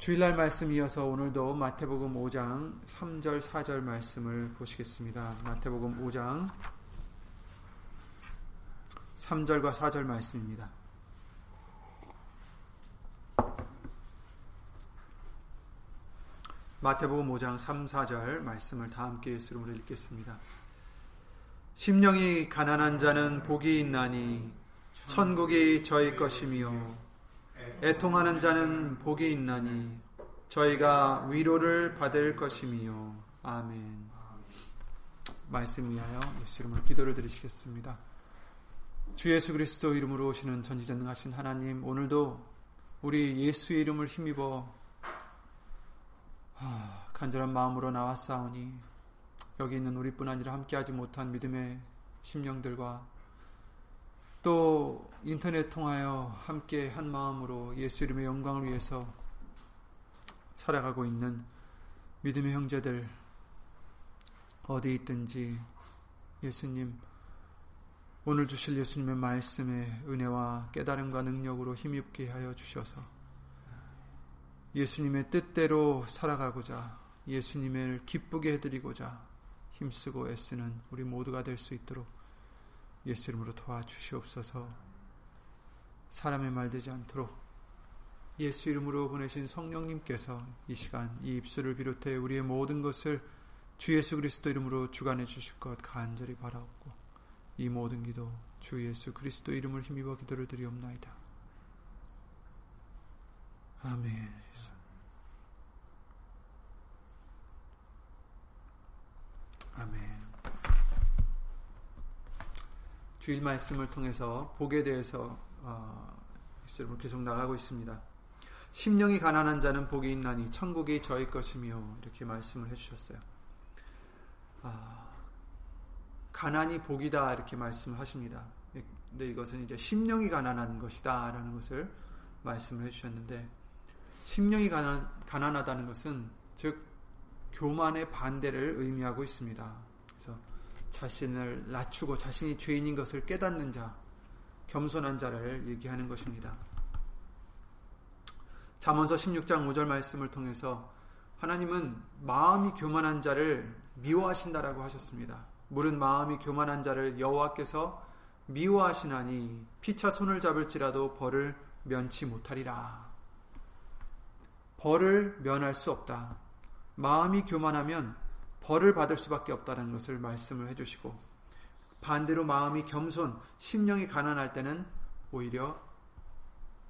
주일날 말씀 이어서 오늘도 마태복음 5장 3절 4절 말씀을 보시겠습니다. 마태복음 5장 3절과 4절 말씀입니다. 마태복음 5장 3, 4절 말씀을 다 함께 예수로 읽겠습니다. 심령이 가난한 자는 복이 있나니 천국이 저희 것이며 애통하는 자는 복이 있나니 저희가 위로를 받을 것이며 아멘. 말씀 위하여 예수 이름으로 기도를 드리시겠습니다. 주 예수 그리스도 이름으로 오시는 전지전능하신 하나님 오늘도 우리 예수의 이름을 힘입어 간절한 마음으로 나왔사오니 여기 있는 우리뿐 아니라 함께하지 못한 믿음의 심령들과 또 인터넷 통하여 함께 한 마음으로 예수 이름의 영광을 위해서 살아가고 있는 믿음의 형제들 어디 있든지 예수님 오늘 주실 예수님의 말씀에 은혜와 깨달음과 능력으로 힘입게 하여 주셔서 예수님의 뜻대로 살아가고자 예수님을 기쁘게 해드리고자 힘쓰고 애쓰는 우리 모두가 될 수 있도록 예수 이름으로 도와주시옵소서 사람의 말 되지 않도록 예수 이름으로 보내신 성령님께서 이 시간 이 입술을 비롯해 우리의 모든 것을 주 예수 그리스도 이름으로 주관해 주실 것 간절히 바라옵고 이 모든 기도 주 예수 그리스도 이름을 힘입어 기도를 드리옵나이다. 아멘. 아멘. 주일 말씀을 통해서 복에 대해서 어, 계속 나가고 있습니다. 심령이 가난한 자는 복이 있나니 천국이 저희 것이며 이렇게 말씀을 해주셨어요. 아, 가난이 복이다 이렇게 말씀하십니다. 근데 이것은 이제 심령이 가난한 것이다라는 것을 말씀을 해주셨는데 심령이 가난, 가난하다는 것은 즉 교만의 반대를 의미하고 있습니다. 그래서 자신을 낮추고 자신이 죄인인 것을 깨닫는 자, 겸손한 자를 얘기하는 것입니다. 잠언서 16장 5절 말씀을 통해서 하나님은 마음이 교만한 자를 미워하신다라고 하셨습니다. 물은 마음이 교만한 자를 여호와께서 미워하시나니 피차 손을 잡을지라도 벌을 면치 못하리라. 벌을 면할 수 없다. 마음이 교만하면 벌을 받을 수밖에 없다는 것을 말씀을 해주시고 반대로 마음이 겸손, 심령이 가난할 때는 오히려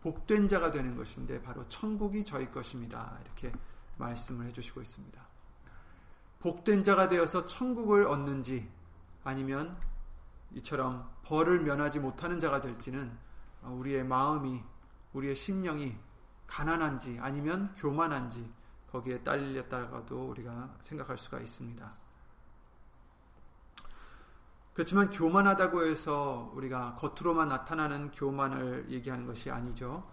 복된 자가 되는 것인데 바로 천국이 저희 것입니다. 이렇게 말씀을 해주시고 있습니다. 복된 자가 되어서 천국을 얻는지 아니면 이처럼 벌을 면하지 못하는 자가 될지는 우리의 마음이 우리의 심령이 가난한지 아니면 교만한지 거기에 딸렸다가도 우리가 생각할 수가 있습니다. 그렇지만 교만하다고 해서 우리가 겉으로만 나타나는 교만을 얘기하는 것이 아니죠.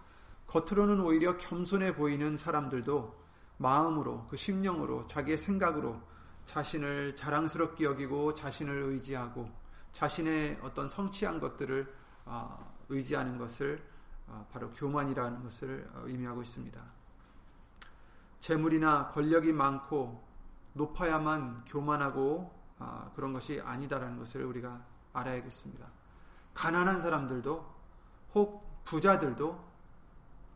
겉으로는 오히려 겸손해 보이는 사람들도 마음으로, 그 심령으로, 자기의 생각으로 자신을 자랑스럽게 여기고 자신을 의지하고 자신의 어떤 성취한 것들을 아, 의지하는 것을 아, 바로 교만이라는 것을 의미하고 있습니다. 재물이나 권력이 많고 높아야만 교만하고 아, 그런 것이 아니다라는 것을 우리가 알아야겠습니다. 가난한 사람들도 혹 부자들도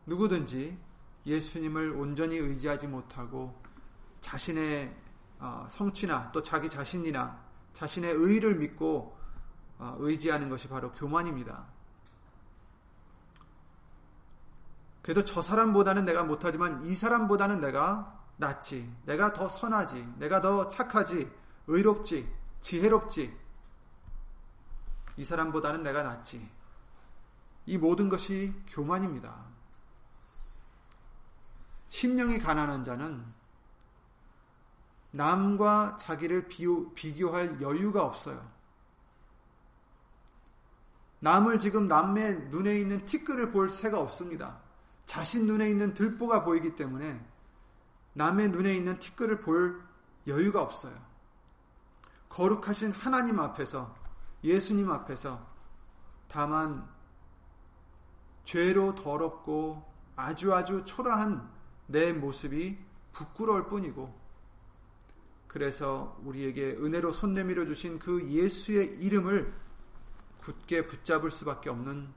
누구든지 예수님을 온전히 의지하지 못하고 자신의 어, 성취나 또 자기 자신이나 자신의 의를 믿고 어, 의지하는 것이 바로 교만입니다. 그래도 저 사람보다는 내가 못하지만 이 사람보다는 내가 낫지. 내가 더 선하지. 내가 더 착하지. 의롭지. 지혜롭지. 이 사람보다는 내가 낫지. 이 모든 것이 교만입니다. 심령이 가난한 자는 남과 자기를 비교할 여유가 없어요. 남을 지금 남의 눈에 있는 티끌을 볼 새가 없습니다. 자신 눈에 있는 들보가 보이기 때문에 남의 눈에 있는 티끌을 볼 여유가 없어요. 거룩하신 하나님 앞에서 예수님 앞에서 다만 죄로 더럽고 아주 아주 초라한 내 모습이 부끄러울 뿐이고 그래서 우리에게 은혜로 손 내밀어 주신 그 예수의 이름을 굳게 붙잡을 수밖에 없는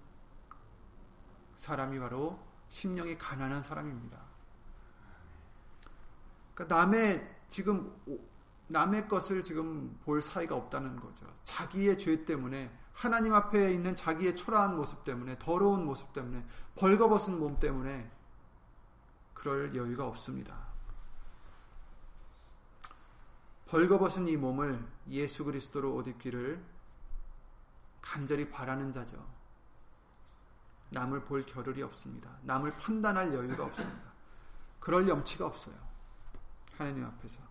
사람이 바로 심령이 가난한 사람입니다. 그러니까 남의 지금 남의 것을 지금 볼 사이가 없다는 거죠. 자기의 죄 때문에 하나님 앞에 있는 자기의 초라한 모습 때문에 더러운 모습 때문에 벌거벗은 몸 때문에 그럴 여유가 없습니다. 벌거벗은 이 몸을 예수 그리스도로 옷 입기를 간절히 바라는 자죠. 남을 볼 겨를이 없습니다. 남을 판단할 여유가 없습니다. 그럴 염치가 없어요. 하나님 앞에서.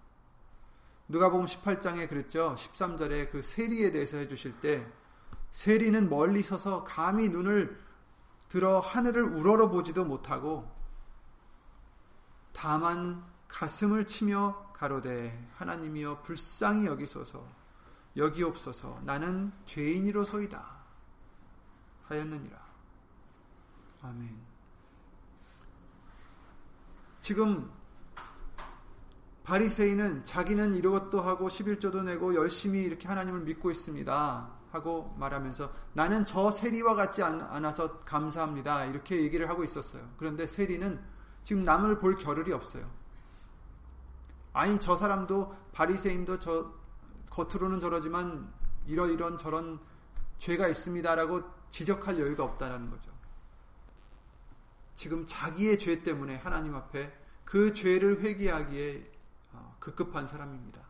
누가 보면 18장에 그랬죠. 13절에 그 세리에 대해서 해 주실 때 세리는 멀리 서서 감히 눈을 들어 하늘을 우러러 보지도 못하고 다만 가슴을 치며 가로되 하나님이여 불쌍히 여기소서 여기옵소서 나는 죄인이로소이다 하였느니라. 아멘. 지금 바리새인은 자기는 이것도 하고 11조도 내고 열심히 이렇게 하나님을 믿고 있습니다. 하고 말하면서 나는 저 세리와 같지 않아서 감사합니다. 이렇게 얘기를 하고 있었어요. 그런데 세리는 지금 남을 볼 겨를이 없어요. 아니 저 사람도 바리새인도 저 겉으로는 저러지만 이러이런 저런 죄가 있습니다라고 지적할 여유가 없다라는 거죠. 지금 자기의 죄 때문에 하나님 앞에 그 죄를 회개하기에 어, 급급한 사람입니다.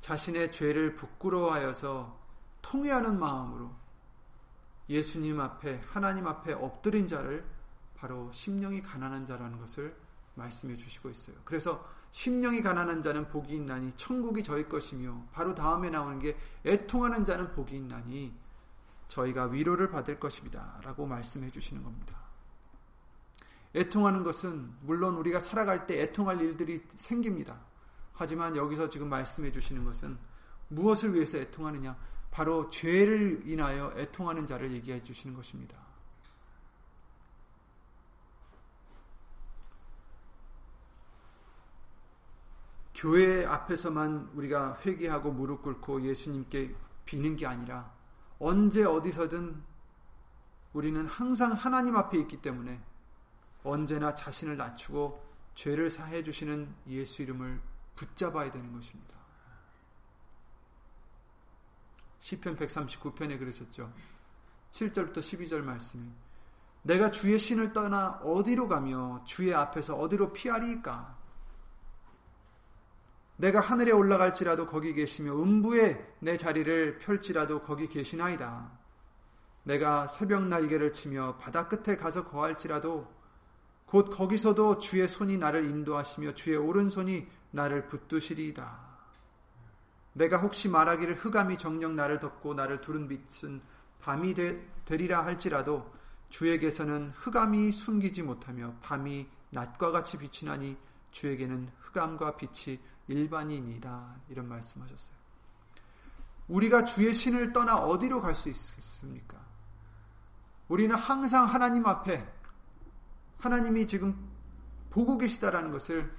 자신의 죄를 부끄러워하여서 통회하는 마음으로 예수님 앞에 하나님 앞에 엎드린 자를 바로 심령이 가난한 자라는 것을 말씀해 주시고 있어요. 그래서 심령이 가난한 자는 복이 있나니 천국이 저희 것이며 바로 다음에 나오는 게 애통하는 자는 복이 있나니 저희가 위로를 받을 것입니다. 라고 말씀해 주시는 겁니다. 애통하는 것은 물론 우리가 살아갈 때 애통할 일들이 생깁니다. 하지만 여기서 지금 말씀해 주시는 것은 무엇을 위해서 애통하느냐? 바로 죄를 인하여 애통하는 자를 얘기해 주시는 것입니다. 교회 앞에서만 우리가 회개하고 무릎 꿇고 예수님께 비는 게 아니라 언제 어디서든 우리는 항상 하나님 앞에 있기 때문에 언제나 자신을 낮추고 죄를 사해 주시는 예수 이름을 붙잡아야 되는 것입니다. 시편 139편에 그러셨죠. 7절부터 12절 말씀이 내가 주의 신을 떠나 어디로 가며 주의 앞에서 어디로 피하리까? 내가 하늘에 올라갈지라도 거기 계시며 음부에 내 자리를 펼지라도 거기 계시나이다. 내가 새벽 날개를 치며 바다 끝에 가서 거할지라도 곧 거기서도 주의 손이 나를 인도하시며 주의 오른손이 나를 붙드시리이다. 내가 혹시 말하기를 흑암이 정녕 나를 덮고 나를 두른 빛은 밤이 되, 리라 할지라도 주에게서는 흑암이 숨기지 못하며 밤이 낮과 같이 비치나니 주에게는 흑암과 빛이 일반인이다. 이런 말씀하셨어요. 우리가 주의 신을 떠나 어디로 갈 수 있습니까? 우리는 항상 하나님 앞에 하나님이 지금 보고 계시다라는 것을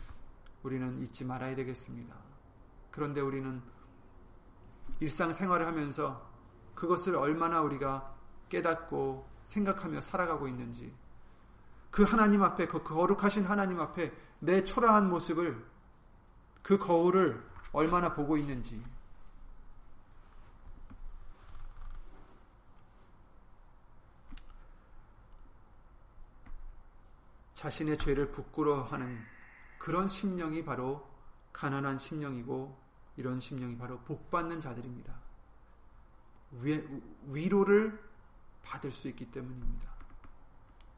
우리는 잊지 말아야 되겠습니다. 그런데 우리는 일상생활을 하면서 그것을 얼마나 우리가 깨닫고 생각하며 살아가고 있는지 그 하나님 앞에 그 거룩하신 하나님 앞에 내 초라한 모습을 그 거울을 얼마나 보고 있는지 자신의 죄를 부끄러워하는 그런 심령이 바로 가난한 심령이고 이런 심령이 바로 복받는 자들입니다. 위, 위로를 받을 수 있기 때문입니다.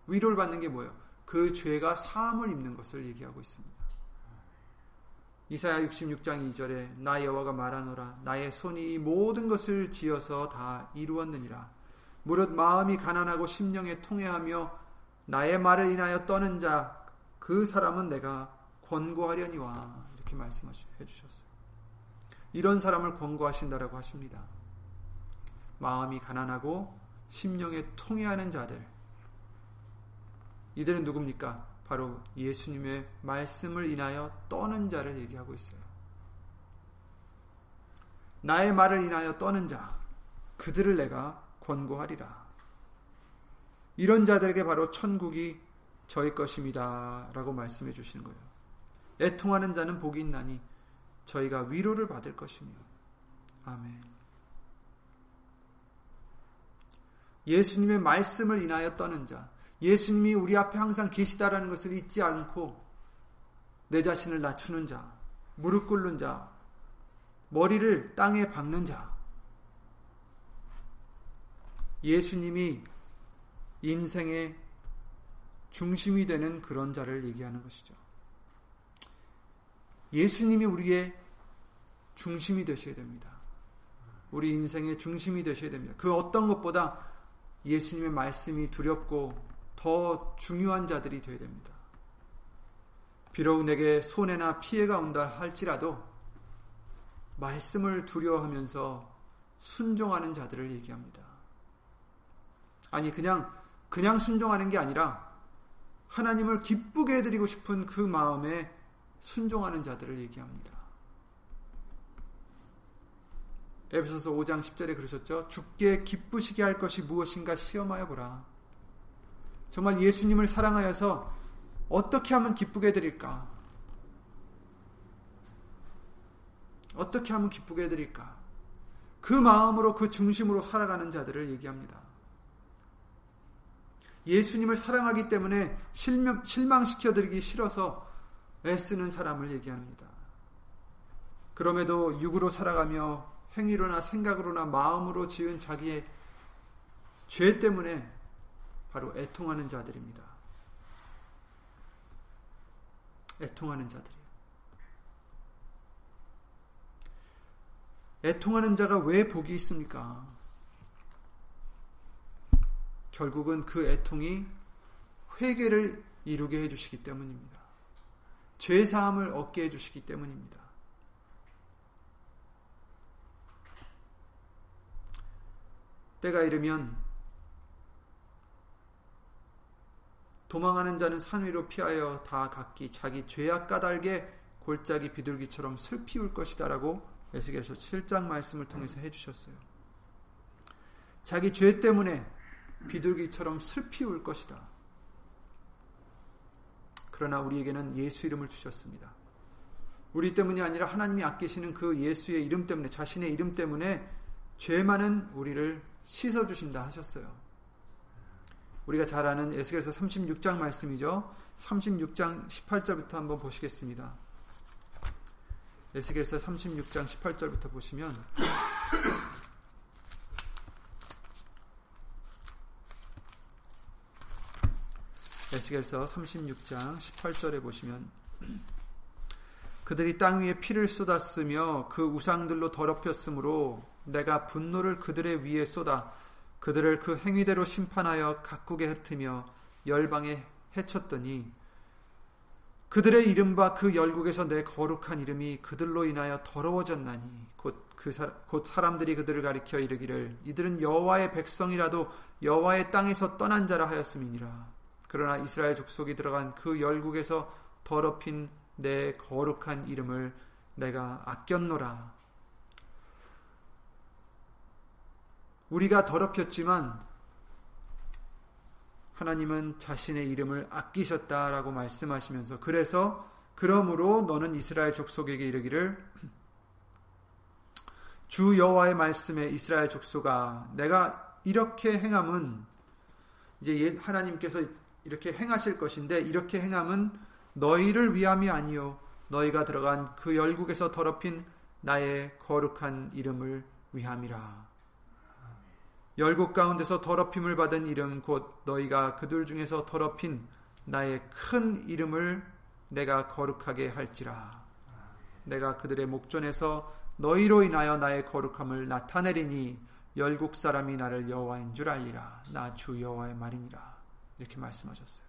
위로를 받는 게 뭐예요? 그 죄가 사함을 입는 것을 얘기하고 있습니다. 이사야 66장 2절에 나 여호와가 말하노라 나의 손이 이 모든 것을 지어서 다 이루었느니라 무릇 마음이 가난하고 심령에 통해하며 나의 말을 인하여 떠는 자 그 사람은 내가 권고하려니와 이렇게 말씀해 주셨어요. 이런 사람을 권고하신다라고 하십니다. 마음이 가난하고 심령에 통해하는 자들 이들은 누굽니까? 바로 예수님의 말씀을 인하여 떠는 자를 얘기하고 있어요. 나의 말을 인하여 떠는 자, 그들을 내가 권고하리라. 이런 자들에게 바로 천국이 저희 것입니다. 라고 말씀해 주시는 거예요. 애통하는 자는 복이 있나니 저희가 위로를 받을 것이며. 아멘. 예수님의 말씀을 인하여 떠는 자, 예수님이 우리 앞에 항상 계시다라는 것을 잊지 않고 내 자신을 낮추는 자, 무릎 꿇는 자, 머리를 땅에 박는 자, 예수님이 인생의 중심이 되는 그런 자를 얘기하는 것이죠. 예수님이 우리의 중심이 되셔야 됩니다. 우리 인생의 중심이 되셔야 됩니다. 그 어떤 것보다 예수님의 말씀이 두렵고 더 중요한 자들이 되어야 됩니다. 비록 내게 손해나 피해가 온다 할지라도 말씀을 두려워하면서 순종하는 자들을 얘기합니다. 아니 그냥 그냥 순종하는 게 아니라 하나님을 기쁘게 해드리고 싶은 그 마음에 순종하는 자들을 얘기합니다. 에베소서 5장 10절에 그러셨죠. 죽게 기쁘시게 할 것이 무엇인가 시험하여 보라. 정말 예수님을 사랑하여서 어떻게 하면 기쁘게 해드릴까? 어떻게 하면 기쁘게 해드릴까? 그 마음으로 그 중심으로 살아가는 자들을 얘기합니다. 예수님을 사랑하기 때문에 실망시켜드리기 싫어서 애쓰는 사람을 얘기합니다. 그럼에도 육으로 살아가며 행위로나 생각으로나 마음으로 지은 자기의 죄 때문에 바로 애통하는 자들입니다. 애통하는 자들이요. 애통하는 자가 왜 복이 있습니까? 결국은 그 애통이 회개를 이루게 해주시기 때문입니다. 죄 사함을 얻게 해주시기 때문입니다. 때가 이르면 도망하는 자는 산 위로 피하여 다 각기 자기 죄악 까닭에 골짜기 비둘기처럼 슬피 울 것이다라고 에스겔서 7장 말씀을 통해서 해주셨어요. 자기 죄 때문에 비둘기처럼 슬피 울 것이다. 그러나 우리에게는 예수 이름을 주셨습니다. 우리 때문이 아니라 하나님이 아끼시는 그 예수의 이름 때문에 자신의 이름 때문에 죄 많은 우리를 씻어 주신다 하셨어요. 우리가 잘 아는 에스겔서 36장 말씀이죠. 36장 18절부터 한번 보시겠습니다. 에스겔서 36장 18절부터 보시면 에스겔서 36장 18절에 보시면 그들이 땅 위에 피를 쏟았으며 그 우상들로 더럽혔으므로 내가 분노를 그들의 위에 쏟아 그들을 그 행위대로 심판하여 각국에 흩으며 열방에 해쳤더니 그들의 이름과 그 열국에서 내 거룩한 이름이 그들로 인하여 더러워졌나니 곧그 곧 사람들이 그들을 가리켜 이르기를 이들은 여호와의 백성이라도 여호와의 땅에서 떠난 자라 하였음이니라 그러나 이스라엘 족속이 들어간 그 열국에서 더럽힌 내 거룩한 이름을 내가 아꼈노라. 우리가 더럽혔지만 하나님은 자신의 이름을 아끼셨다라고 말씀하시면서 그래서 그러므로 너는 이스라엘 족속에게 이르기를 주 여호와의 말씀에 이스라엘 족속아 내가 이렇게 행함은 이제 하나님께서 이렇게 행하실 것인데 이렇게 행함은 너희를 위함이 아니요 너희가 들어간 그 열국에서 더럽힌 나의 거룩한 이름을 위함이라. 열국 가운데서 더럽힘을 받은 이름 곧 너희가 그들 중에서 더럽힌 나의 큰 이름을 내가 거룩하게 할지라. 내가 그들의 목전에서 너희로 인하여 나의 거룩함을 나타내리니 열국 사람이 나를 여호와인 줄 알리라. 나 주 여호와의 말이니라. 이렇게 말씀하셨어요.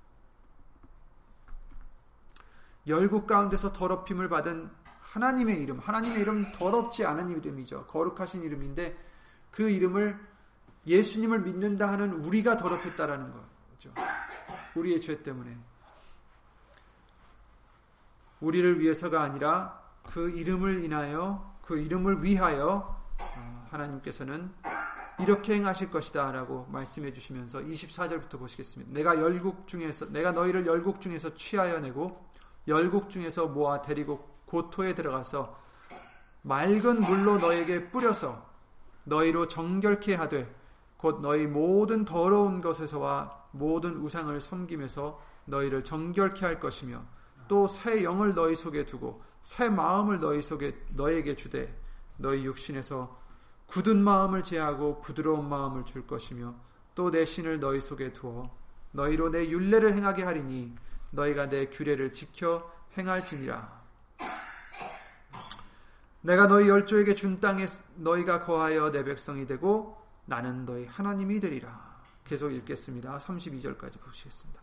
열국 가운데서 더럽힘을 받은 하나님의 이름, 하나님의 이름 더럽지 않은 이름이죠. 거룩하신 이름인데 그 이름을 예수님을 믿는다 하는 우리가 더럽혔다라는 거죠. 우리의 죄 때문에 우리를 위해서가 아니라 그 이름을 인하여 그 이름을 위하여 어, 하나님께서는 이렇게 행하실 것이다 라고 말씀해 주시면서 24절부터 보시겠습니다. 내가 열국 중에서 내가 너희를 열국 중에서 취하여 내고 열국 중에서 모아 데리고 고토에 들어가서 맑은 물로 너에게 뿌려서 너희로 정결케 하되 곧 너희 모든 더러운 것에서와 모든 우상을 섬김에서 너희를 정결케 할 것이며 또 새 영을 너희 속에 두고 새 마음을 너희 속에 너에게 주되 너희 육신에서 굳은 마음을 제하고 부드러운 마음을 줄 것이며 또 내 신을 너희 속에 두어 너희로 내 윤례를 행하게 하리니 너희가 내 규례를 지켜 행할지니라. 내가 너희 열조에게 준 땅에 너희가 거하여 내 백성이 되고 나는 너희 하나님이 되리라. 계속 읽겠습니다. 32절까지 보시겠습니다.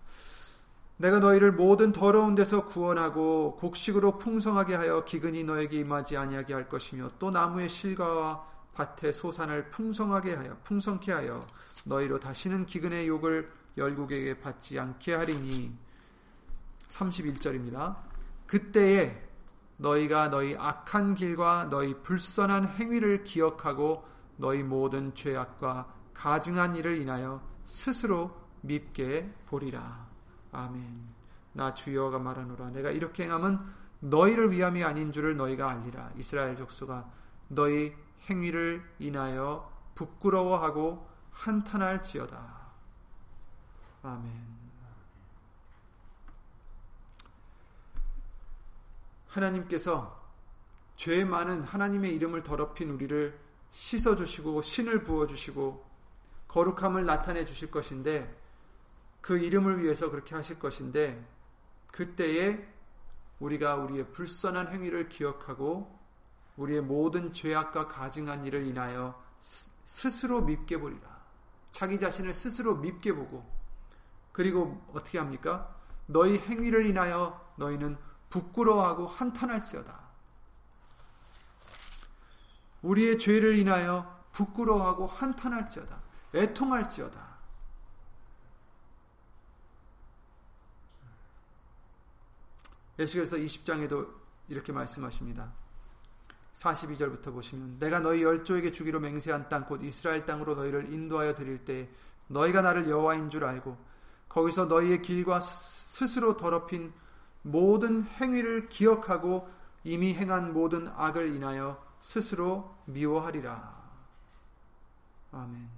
내가 너희를 모든 더러운 데서 구원하고 곡식으로 풍성하게 하여 기근이 너에게 임하지 아니하게 할 것이며 또 나무의 실과와 밭의 소산을 풍성하게 하여 풍성케 하여 너희로 다시는 기근의 욕을 열국에게 받지 않게 하리니 31절입니다. 그때에 너희가 너희 악한 길과 너희 불선한 행위를 기억하고 너희 모든 죄악과 가증한 일을 인하여 스스로 밉게 보리라. 아멘. 나 주여가 말하노라. 내가 이렇게 행함은 너희를 위함이 아닌 줄을 너희가 알리라. 이스라엘 족수가 너희 행위를 인하여 부끄러워하고 한탄할지어다. 아멘. 하나님께서 죄 많은 하나님의 이름을 더럽힌 우리를 씻어주시고 신을 부어주시고 거룩함을 나타내 주실 것인데 그 이름을 위해서 그렇게 하실 것인데 그때에 우리가 우리의 불선한 행위를 기억하고 우리의 모든 죄악과 가증한 일을 인하여 스스로 밉게 보리라. 자기 자신을 스스로 밉게 보고 그리고 어떻게 합니까? 너희 행위를 인하여 너희는 부끄러워하고 한탄할지어다. 우리의 죄를 인하여 부끄러워하고 한탄할지어다. 애통할지어다. 예수께서 20장에도 이렇게 말씀하십니다. 42절부터 보시면 내가 너희 열조에게 주기로 맹세한 땅 곧 이스라엘 땅으로 너희를 인도하여 드릴 때 너희가 나를 여호와인 줄 알고 거기서 너희의 길과 스스로 더럽힌 모든 행위를 기억하고 이미 행한 모든 악을 인하여 스스로 미워하리라. 아멘.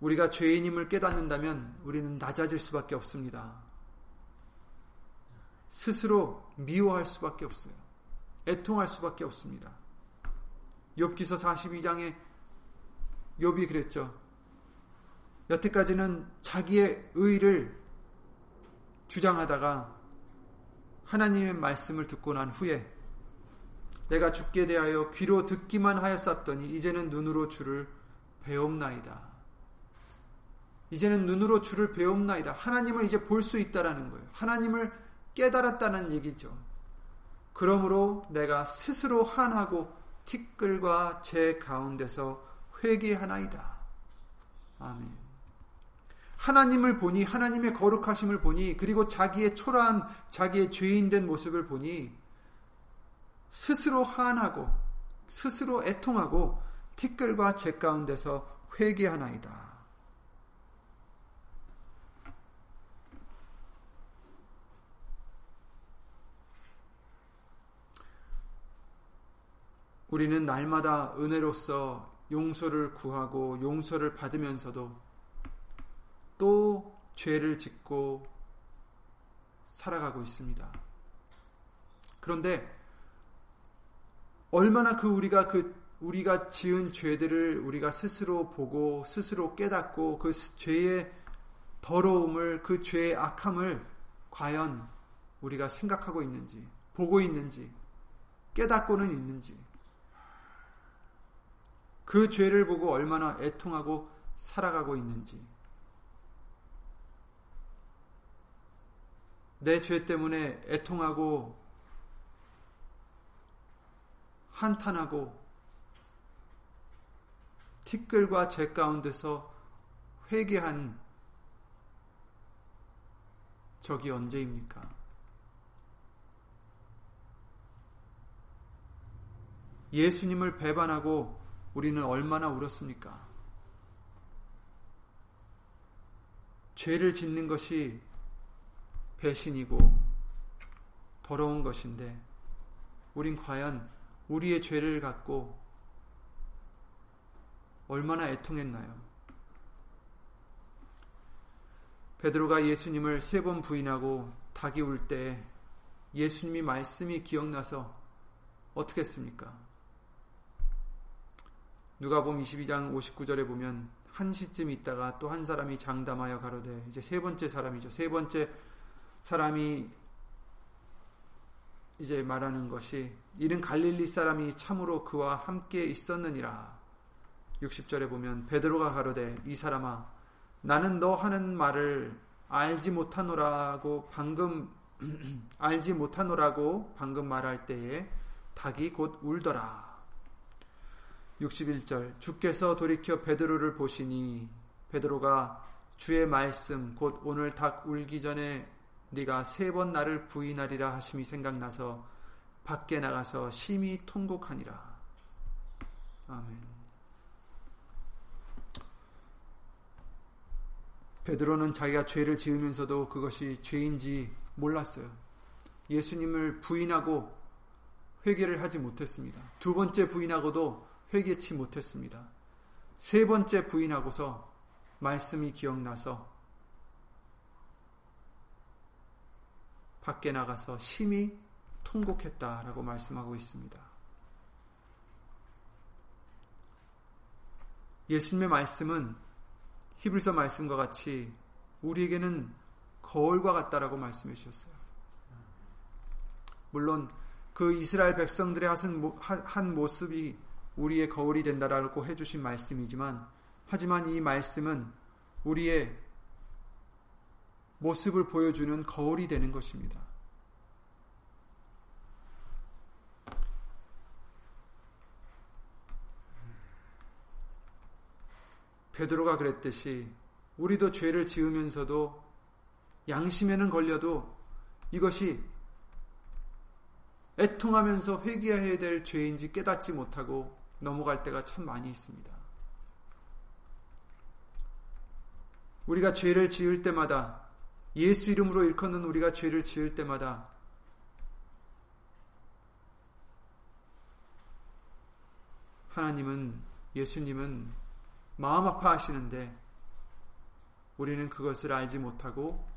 우리가 죄인임을 깨닫는다면 우리는 낮아질 수밖에 없습니다. 스스로 미워할 수밖에 없어요. 애통할 수밖에 없습니다. 욥기서 42장에 욥이 그랬죠. 여태까지는 자기의 의를 주장하다가 하나님의 말씀을 듣고 난 후에 내가 죽게 대하여 귀로 듣기만 하였었더니 이제는 눈으로 주를 배움나이다. 이제는 눈으로 주를 배움나이다. 하나님을 이제 볼 수 있다라는 거예요. 하나님을 깨달았다는 얘기죠. 그러므로 내가 스스로 한하고 티끌과 제 가운데서 회개하나이다. 아멘. 하나님을 보니 하나님의 거룩하심을 보니 그리고 자기의 초라한 자기의 죄인된 모습을 보니 스스로 한하고 스스로 애통하고 티끌과 제 가운데서 회개하나이다. 우리는 날마다 은혜로서 용서를 구하고 용서를 받으면서도 또 죄를 짓고 살아가고 있습니다. 그런데 얼마나 그 우리가 그 우리가 지은 죄들을 우리가 스스로 보고 스스로 깨닫고 그 죄의 더러움을 그 죄의 악함을 과연 우리가 생각하고 있는지 보고 있는지 깨닫고는 있는지 그 죄를 보고 얼마나 애통하고 살아가고 있는지 내 죄 때문에 애통하고 한탄하고 티끌과 재 가운데서 회개한 적이 언제입니까? 예수님을 배반하고 우리는 얼마나 울었습니까? 죄를 짓는 것이 배신이고 더러운 것인데 우린 과연 우리의 죄를 갖고 얼마나 애통했나요? 베드로가 예수님을 세 번 부인하고 닭이 울 때 예수님이 말씀이 기억나서 어떻게 했습니까? 누가복음 22장 59절에 보면 한 시쯤 있다가 또 한 사람이 장담하여 가로되 이제 세 번째 사람이죠. 세 번째 사람이 이제 말하는 것이 이는 갈릴리 사람이 참으로 그와 함께 있었느니라. 60절에 보면 베드로가 가로되 이 사람아 나는 너 하는 말을 알지 못하노라고 방금 알지 못하노라고 방금 말할 때에 닭이 곧 울더라. 61절 주께서 돌이켜 베드로를 보시니 베드로가 주의 말씀 곧 오늘 닭 울기 전에 네가 세 번 나를 부인하리라 하심이 생각나서 밖에 나가서 심히 통곡하니라. 아멘. 베드로는 자기가 죄를 지으면서도 그것이 죄인지 몰랐어요. 예수님을 부인하고 회개를 하지 못했습니다. 두 번째 부인하고도 회개치 못했습니다. 세 번째 부인하고서 말씀이 기억나서 밖에 나가서 심히 통곡했다라고 말씀하고 있습니다. 예수님의 말씀은 히브리서 말씀과 같이 우리에게는 거울과 같다라고 말씀해 주셨어요. 물론 그 이스라엘 백성들의 한 모습이 우리의 거울이 된다라고 해주신 말씀이지만 하지만 이 말씀은 우리의 모습을 보여주는 거울이 되는 것입니다. 베드로가 그랬듯이 우리도 죄를 지으면서도 양심에는 걸려도 이것이 애통하면서 회개해야 될 죄인지 깨닫지 못하고 넘어갈 때가 참 많이 있습니다. 우리가 죄를 지을 때마다 예수 이름으로 일컫는 우리가 죄를 지을 때마다 하나님은 예수님은 마음 아파하시는데 우리는 그것을 알지 못하고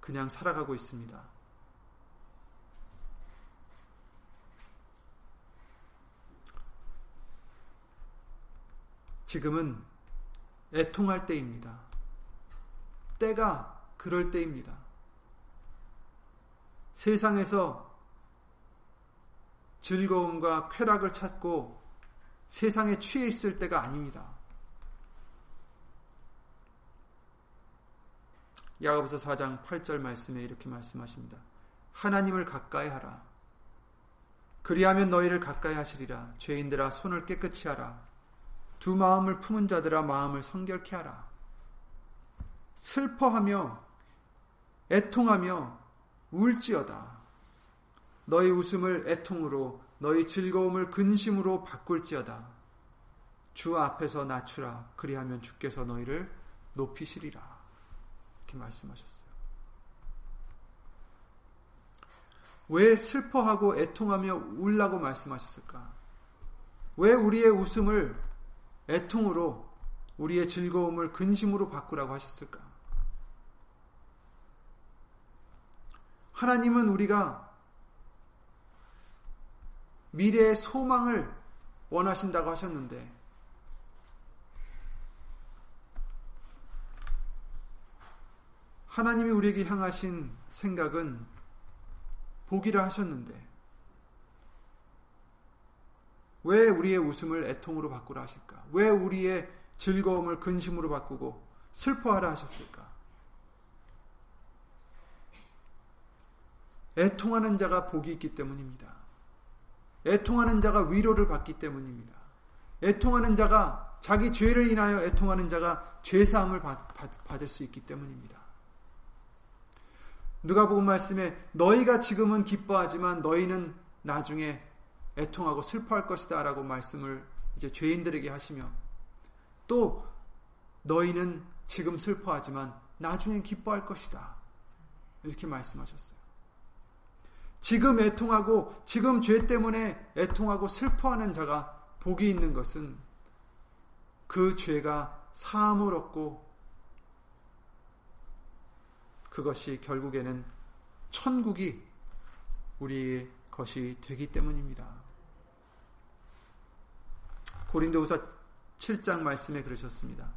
그냥 살아가고 있습니다. 지금은 애통할 때입니다. 때가 그럴 때입니다. 세상에서 즐거움과 쾌락을 찾고 세상에 취해 있을 때가 아닙니다. 야고보서 4장 8절 말씀에 이렇게 말씀하십니다. 하나님을 가까이 하라. 그리하면 너희를 가까이 하시리라. 죄인들아 손을 깨끗이 하라. 두 마음을 품은 자들아 마음을 성결케 하라. 슬퍼하며 애통하며 울지어다. 너희 웃음을 애통으로 너희 즐거움을 근심으로 바꿀지어다. 주 앞에서 낮추라. 그리하면 주께서 너희를 높이시리라. 이렇게 말씀하셨어요. 왜 슬퍼하고 애통하며 울라고 말씀하셨을까? 왜 우리의 웃음을 애통으로 우리의 즐거움을 근심으로 바꾸라고 하셨을까? 하나님은 우리가 미래의 소망을 원하신다고 하셨는데, 하나님이 우리에게 향하신 생각은 복이라 하셨는데, 왜 우리의 웃음을 애통으로 바꾸라 하실까? 왜 우리의 즐거움을 근심으로 바꾸고 슬퍼하라 하셨을까? 애통하는 자가 복이 있기 때문입니다. 애통하는 자가 위로를 받기 때문입니다. 애통하는 자가 자기 죄를 인하여 애통하는 자가 죄 사함을 받을 수 있기 때문입니다. 누가복음 말씀에 너희가 지금은 기뻐하지만 너희는 나중에 애통하고 슬퍼할 것이다 라고 말씀을 이제 죄인들에게 하시며 또 너희는 지금 슬퍼하지만 나중에 기뻐할 것이다. 이렇게 말씀하셨어요. 지금 애통하고 지금 죄 때문에 애통하고 슬퍼하는 자가 복이 있는 것은 그 죄가 사함을 얻고 그것이 결국에는 천국이 우리의 것이 되기 때문입니다. 고린도후서 7장 말씀에 그러셨습니다.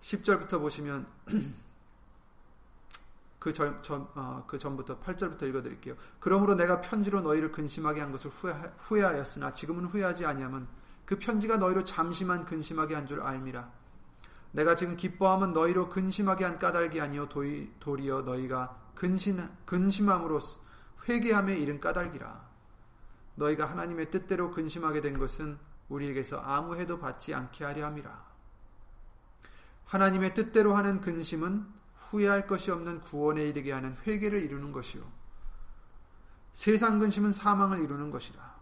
10절부터 보시면 그, 전, 전, 어, 그 전부터 8절부터 읽어드릴게요. 그러므로 내가 편지로 너희를 근심하게 한 것을 후회, 하였으나 지금은 후회하지 아니하면 그 편지가 너희로 잠시만 근심하게 한 줄 알미라. 내가 지금 기뻐함은 너희로 근심하게 한 까닭이 아니요 도리어 너희가 근심, 근심함으로 회개함에 이른 까닭이라. 너희가 하나님의 뜻대로 근심하게 된 것은 우리에게서 아무 해도 받지 않게 하려 함이라. 하나님의 뜻대로 하는 근심은 후회할 것이 없는 구원에 이르게 하는 회개를 이루는 것이요. 세상 근심은 사망을 이루는 것이라.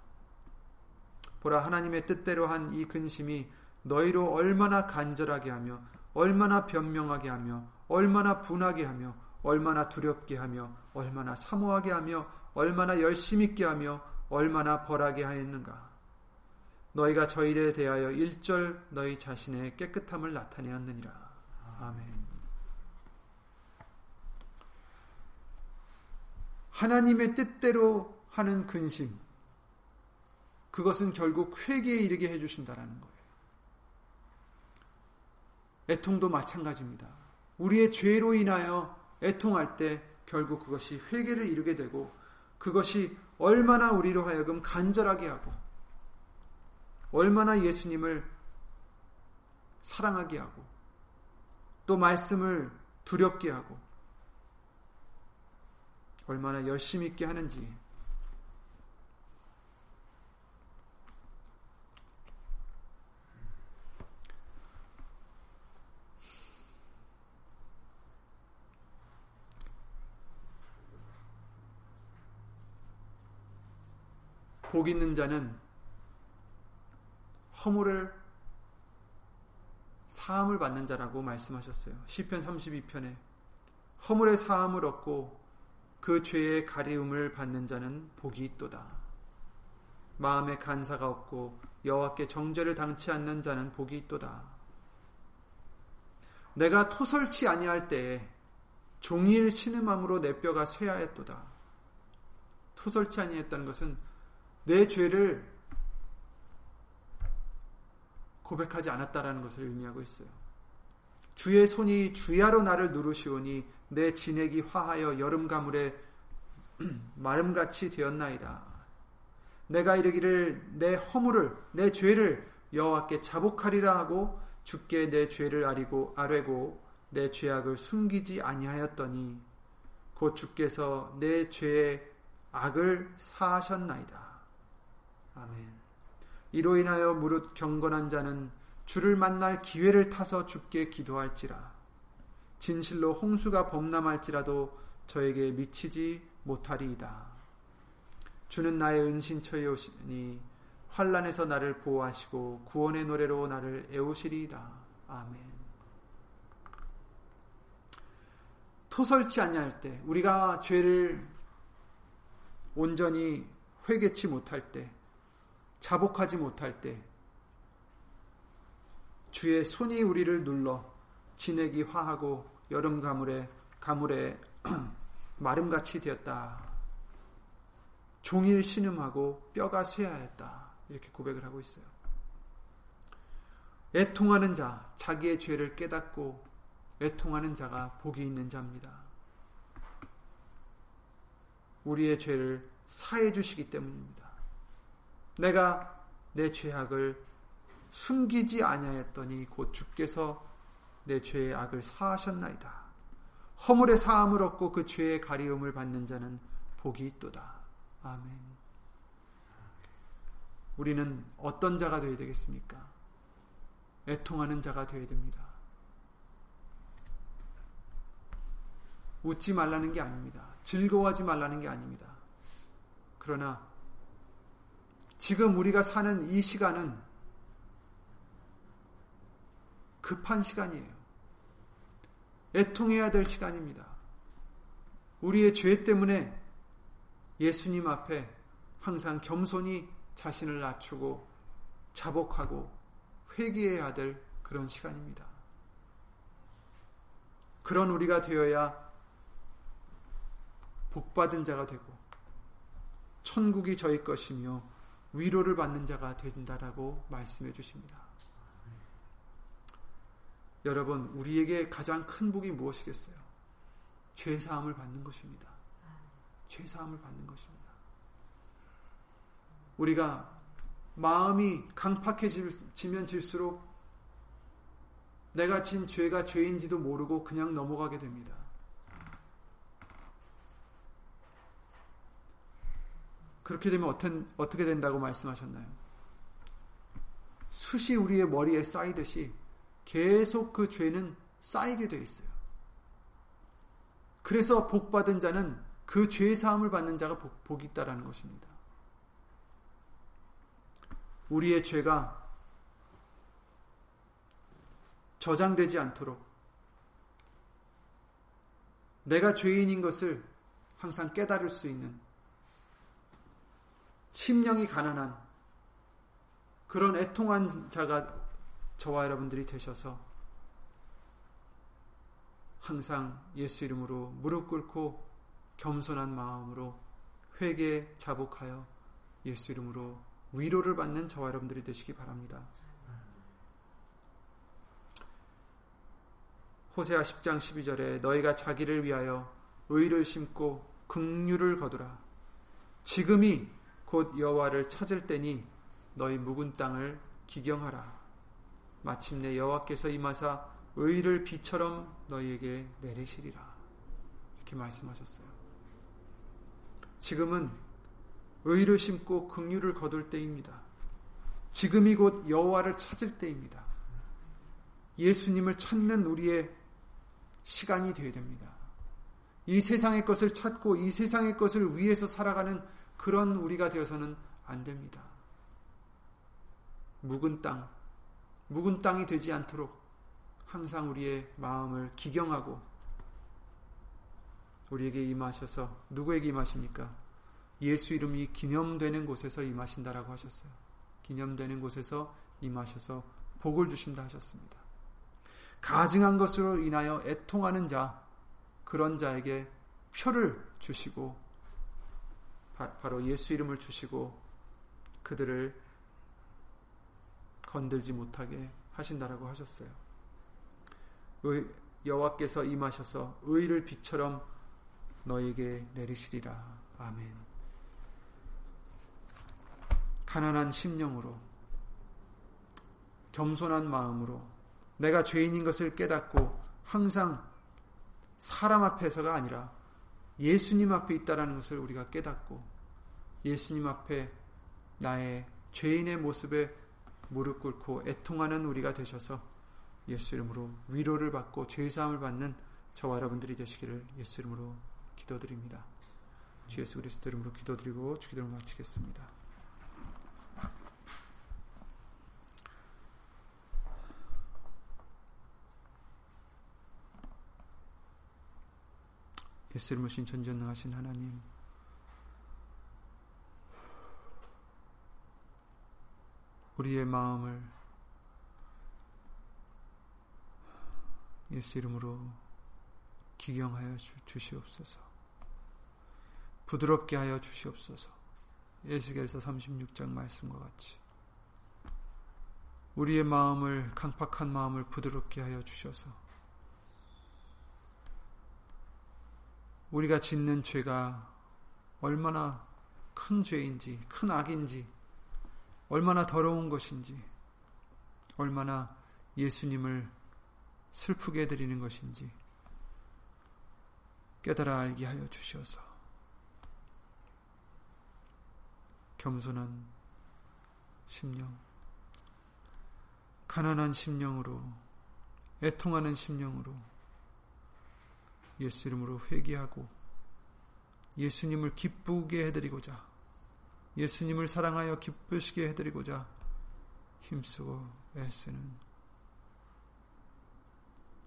보라 하나님의 뜻대로 한 이 근심이 너희로 얼마나 간절하게 하며 얼마나 변명하게 하며 얼마나 분하게 하며 얼마나 두렵게 하며 얼마나 사모하게 하며 얼마나 열심 있게 하며 얼마나 벌하게 하였는가. 너희가 저희에 대하여 일절 너희 자신의 깨끗함을 나타내었느니라. 아멘. 하나님의 뜻대로 하는 근심, 그것은 결국 회개에 이르게 해 주신다라는 거예요. 애통도 마찬가지입니다. 우리의 죄로 인하여 애통할 때 결국 그것이 회개를 이루게 되고 그것이 얼마나 우리로 하여금 간절하게 하고 얼마나 예수님을 사랑하게 하고 또 말씀을 두렵게 하고 얼마나 열심히 있게 하는지 복 있는 자는 허물을 사함을 받는 자라고 말씀하셨어요. 시편 32편에 허물의 사함을 얻고 그 죄의 가리움을 받는 자는 복이 있도다. 마음에 간사가 없고 여호와께 정죄를 당치 않는 자는 복이 있도다. 내가 토설치 아니할 때에 종일 신음함으로 내 뼈가 쇠하였도다. 토설치 아니했다는 것은 내 죄를 고백하지 않았다라는 것을 의미하고 있어요. 주의 손이 주야로 나를 누르시오니 내 진액이 화하여 여름 가물에 마름같이 되었나이다. 내가 이르기를 내 허물을 내 죄를 여호와께 자복하리라 하고 주께 내 죄를 아리고 아뢰고 내 죄악을 숨기지 아니하였더니 곧 주께서 내 죄의 악을 사하셨나이다. 아멘. 이로 인하여 무릇 경건한 자는 주를 만날 기회를 타서 죽게 기도할지라. 진실로 홍수가 범람할지라도 저에게 미치지 못하리이다. 주는 나의 은신처에 오시니 환란에서 나를 보호하시고 구원의 노래로 나를 애우시리이다. 아멘. 토설치 아니할 때 우리가 죄를 온전히 회개치 못할 때 자복하지 못할 때 주의 손이 우리를 눌러 진액이 화하고 여름 가물에 가물에 마름같이 되었다. 종일 신음하고 뼈가 쇠하였다. 이렇게 고백을 하고 있어요. 애통하는 자, 자기의 죄를 깨닫고 애통하는 자가 복이 있는 자입니다. 우리의 죄를 사해 주시기 때문입니다. 내가 내 죄악을 숨기지 아니하였더니 곧 주께서 내 죄의 악을 사하셨나이다. 허물의 사함을 얻고 그 죄의 가리움을 받는 자는 복이 있도다. 아멘. 우리는 어떤 자가 되어야 되겠습니까? 애통하는 자가 되어야 됩니다. 웃지 말라는 게 아닙니다. 즐거워하지 말라는 게 아닙니다. 그러나 지금 우리가 사는 이 시간은 급한 시간이에요. 애통해야 될 시간입니다. 우리의 죄 때문에 예수님 앞에 항상 겸손히 자신을 낮추고 자복하고 회개해야 될 그런 시간입니다. 그런 우리가 되어야 복받은 자가 되고 천국이 저희 것이며 위로를 받는 자가 된다라고 말씀해 주십니다. 여러분, 우리에게 가장 큰 복이 무엇이겠어요? 죄 사함을 받는 것입니다. 죄 사함을 받는 것입니다. 우리가 마음이 강팍해지면 질수록 내가 진 죄가 죄인지도 모르고 그냥 넘어가게 됩니다. 그렇게 되면 어떻게 된다고 말씀하셨나요? 숯이 우리의 머리에 쌓이듯이 계속 그 죄는 쌓이게 되어 있어요. 그래서 복 받은 자는 그 죄 사함을 받는 자가 복, 복이 있다라는 것입니다. 우리의 죄가 저장되지 않도록 내가 죄인인 것을 항상 깨달을 수 있는 심령이 가난한 그런 애통한 자가 저와 여러분들이 되셔서 항상 예수 이름으로 무릎 꿇고 겸손한 마음으로 회개 자복하여 예수 이름으로 위로를 받는 저와 여러분들이 되시기 바랍니다. 호세아 10장 12절에 너희가 자기를 위하여 의를 심고 긍휼을 거두라. 지금이 곧 여호와를 찾을 때니 너희 묵은 땅을 기경하라. 마침내 여호와께서 임하사 의를 비처럼 너희에게 내리시리라. 이렇게 말씀하셨어요. 지금은 의를 심고 긍휼을 거둘 때입니다. 지금이 곧 여호와를 찾을 때입니다. 예수님을 찾는 우리의 시간이 되어야 됩니다. 이 세상의 것을 찾고 이 세상의 것을 위해서 살아가는 그런 우리가 되어서는 안 됩니다. 묵은 땅, 묵은 땅이 되지 않도록 항상 우리의 마음을 기경하고 우리에게 임하셔서 누구에게 임하십니까? 예수 이름이 기념되는 곳에서 임하신다라고 하셨어요. 기념되는 곳에서 임하셔서 복을 주신다 하셨습니다. 가증한 것으로 인하여 애통하는 자, 그런 자에게 표를 주시고, 바로 예수 이름을 주시고, 그들을 건들지 못하게 하신다라고 하셨어요. 의, 여호와께서 임하셔서 의를 빛처럼 너에게 내리시리라. 아멘. 가난한 심령으로 겸손한 마음으로 내가 죄인인 것을 깨닫고 항상 사람 앞에서가 아니라 예수님 앞에 있다라는 것을 우리가 깨닫고 예수님 앞에 나의 죄인의 모습에 무릎 꿇고 애통하는 우리가 되셔서 예수 이름으로 위로를 받고 죄 사함을 받는 저와 여러분들이 되시기를 예수 이름으로 기도드립니다. 주 예수 그리스도 이름으로 기도드리고 주기도를 마치겠습니다. 예수님으신 전전능하신 하나님 우리의 마음을 예수 이름으로 기경하여 주시옵소서. 부드럽게 하여 주시옵소서. 예수께서 36장 말씀과 같이 우리의 마음을 강팍한 마음을 부드럽게 하여 주셔서 우리가 짓는 죄가 얼마나 큰 죄인지, 큰 악인지, 얼마나 더러운 것인지, 얼마나 예수님을 슬프게 해드리는 것인지 깨달아 알게 하여 주시어서 겸손한 심령, 가난한 심령으로, 애통하는 심령으로 예수 이름으로 회개하고 예수님을 기쁘게 해드리고자 예수님을 사랑하여 기쁘시게 해드리고자 힘쓰고 애쓰는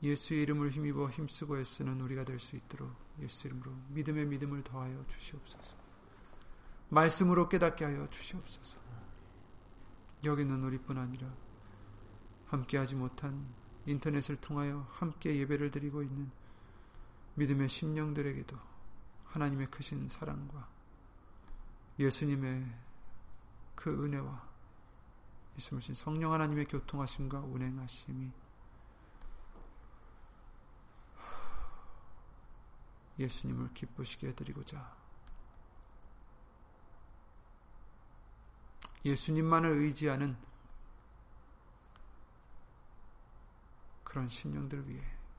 예수의 이름을 힘입어 힘쓰고 애쓰는 우리가 될 수 있도록 예수 이름으로 믿음의 믿음을 더하여 주시옵소서. 말씀으로 깨닫게 하여 주시옵소서. 여기는 우리뿐 아니라 함께하지 못한 인터넷을 통하여 함께 예배를 드리고 있는 믿음의 심령들에게도 하나님의 크신 사랑과 예수님의 그 은혜와 예수님 성령 하나님의 교통하심과 운행하심이 예수님을 기쁘시게 해드리고자 예수님만을 의지하는 그런 심령들을 위해